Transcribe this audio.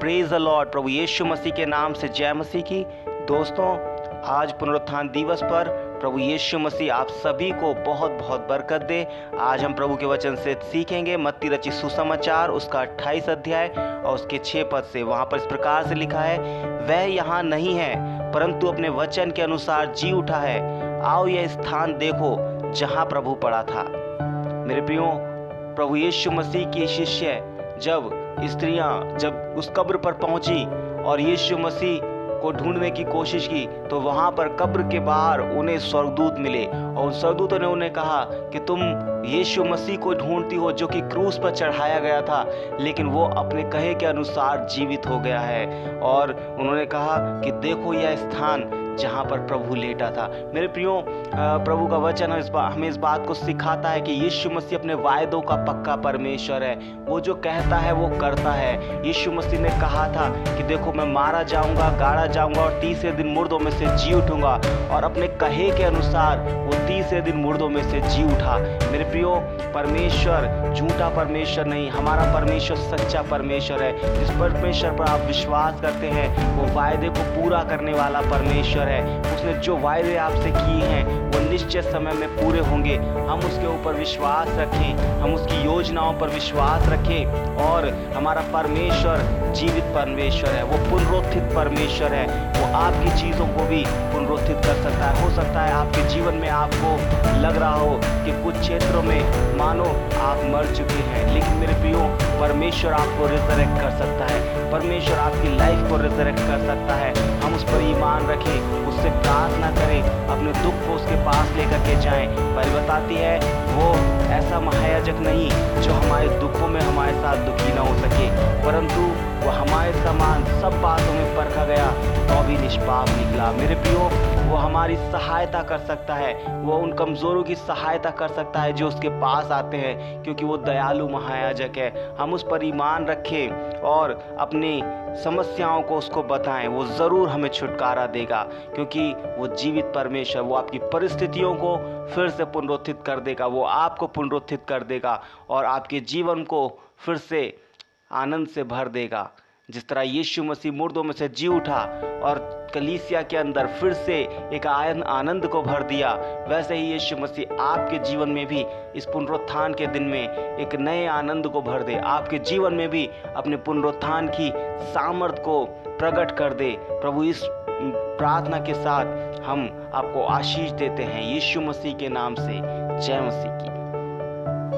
Praise the Lord प्रभु यीशु मसीह के नाम से जय मसीह की। दोस्तों, आज पुनरुत्थान दिवस पर प्रभु यीशु मसीह आप सभी को बहुत बहुत बरकत दे। आज हम प्रभु के वचन से सीखेंगे। मत्ती रची सुसमाचार, उसका 28 अध्याय और उसके छः पद से वहाँ पर इस प्रकार से लिखा है, वह यहाँ नहीं है, परंतु अपने वचन के अनुसार जी उठा है। आओ यह स्थान देखो, जहाँ प्रभु पड़ा था। मेरे प्रियो, प्रभु यीशु मसीह के शिष्य जब स्त्रियाँ जब उस कब्र पर पहुँची और यीशु मसीह को ढूँढने की कोशिश की तो वहाँ पर कब्र के बाहर उन्हें स्वर्गदूत मिले। और स्वर्गदूतों ने उन्हें कहा कि तुम यीशु मसीह को ढूंढती हो जो कि क्रूस पर चढ़ाया गया था, लेकिन वो अपने कहे के अनुसार जीवित हो गया है। और उन्होंने कहा कि देखो यह स्थान जहाँ पर प्रभु लेटा था। मेरे प्रियो प्रभु का वचन इस बात हमें इस बात को सिखाता है कि यीशु मसीह अपने वायदों का पक्का परमेश्वर है। वो जो कहता है, वो करता है। यीशु मसीह ने कहा था कि देखो, मैं मारा जाऊँगा, गाड़ा जाऊँगा और तीसरे दिन मुर्दों में से जी उठूँगा और अपने कहे के अनुसार वो तीसरे दिन मुर्दों में से जी उठा। मेरे प्रियो, परमेश्वर, झूठा परमेश्वर नहीं, हमारा परमेश्वर सच्चा परमेश्वर है। जिस परमेश्वर पर आप विश्वास करते हैं, वो वायदे को पूरा करने वाला परमेश्वर है। उसने जो वायदे आपसे किए हैं, वो निश्चित समय में पूरे होंगे। हम उसके ऊपर विश्वास रखें, हम उसकी योजनाओं पर विश्वास रखें और हमारा परमेश्वर जीवित परमेश्वर है, वो पुनरोत्थित परमेश्वर है। वो आपकी चीज़ों को भी पुनरोत्थित कर सकता है। हो सकता है आपके जीवन में आपको लग रहा हो कि कुछ क्षेत्रों में, मानो आप मर चुके हैं, लेकिन मेरे प्रियो, परमेश्वर आपको रिजरेक्ट कर सकता है। परमेश्वर आपकी लाइफ को रिजरेक्ट कर सकता है। हम उस पर ईमान रखें, उससे प्रार्थना करें, अपने दुख को उसके पास लेकर के जाएँ। पर बताती है, वो ऐसा महायाजक नहीं, जो हमारे दुखों में हमारे साथ दुखी ना हो सके। परंतु वो हमारे समान सब बातों में परखा गया तो भी निष्पाप निकला। मेरे प्रियो, वो हमारी सहायता कर सकता है। वो उन कमज़ोरों की सहायता कर सकता है जो उसके पास आते हैं, क्योंकि वो दयालु महायाजक है। हम उस पर ईमान रखें और अपनी समस्याओं को उसको बताएँ। वो ज़रूर हमें छुटकारा देगा, क्योंकि वो जीवित परमेश्वर, वो आपकी परिस्थितियों को फिर से पुनरुत्थित कर देगा। वो आपको पुनरुत्थित कर देगा और आपके जीवन को फिर से आनंद से भर देगा। जिस तरह यीशु मसीह मुर्दों में से जी उठा और कलीसिया के अंदर फिर से एक आयन आनंद को भर दिया, वैसे ही यीशु मसीह आपके जीवन में भी इस पुनरुत्थान के दिन में एक नए आनंद को भर दे। आपके जीवन में भी अपने पुनरुत्थान की सामर्थ को प्रकट कर दे। प्रभु, इस प्रार्थना के साथ हम आपको आशीष देते हैं। यीशु मसीह के नाम से। जय मसीह की।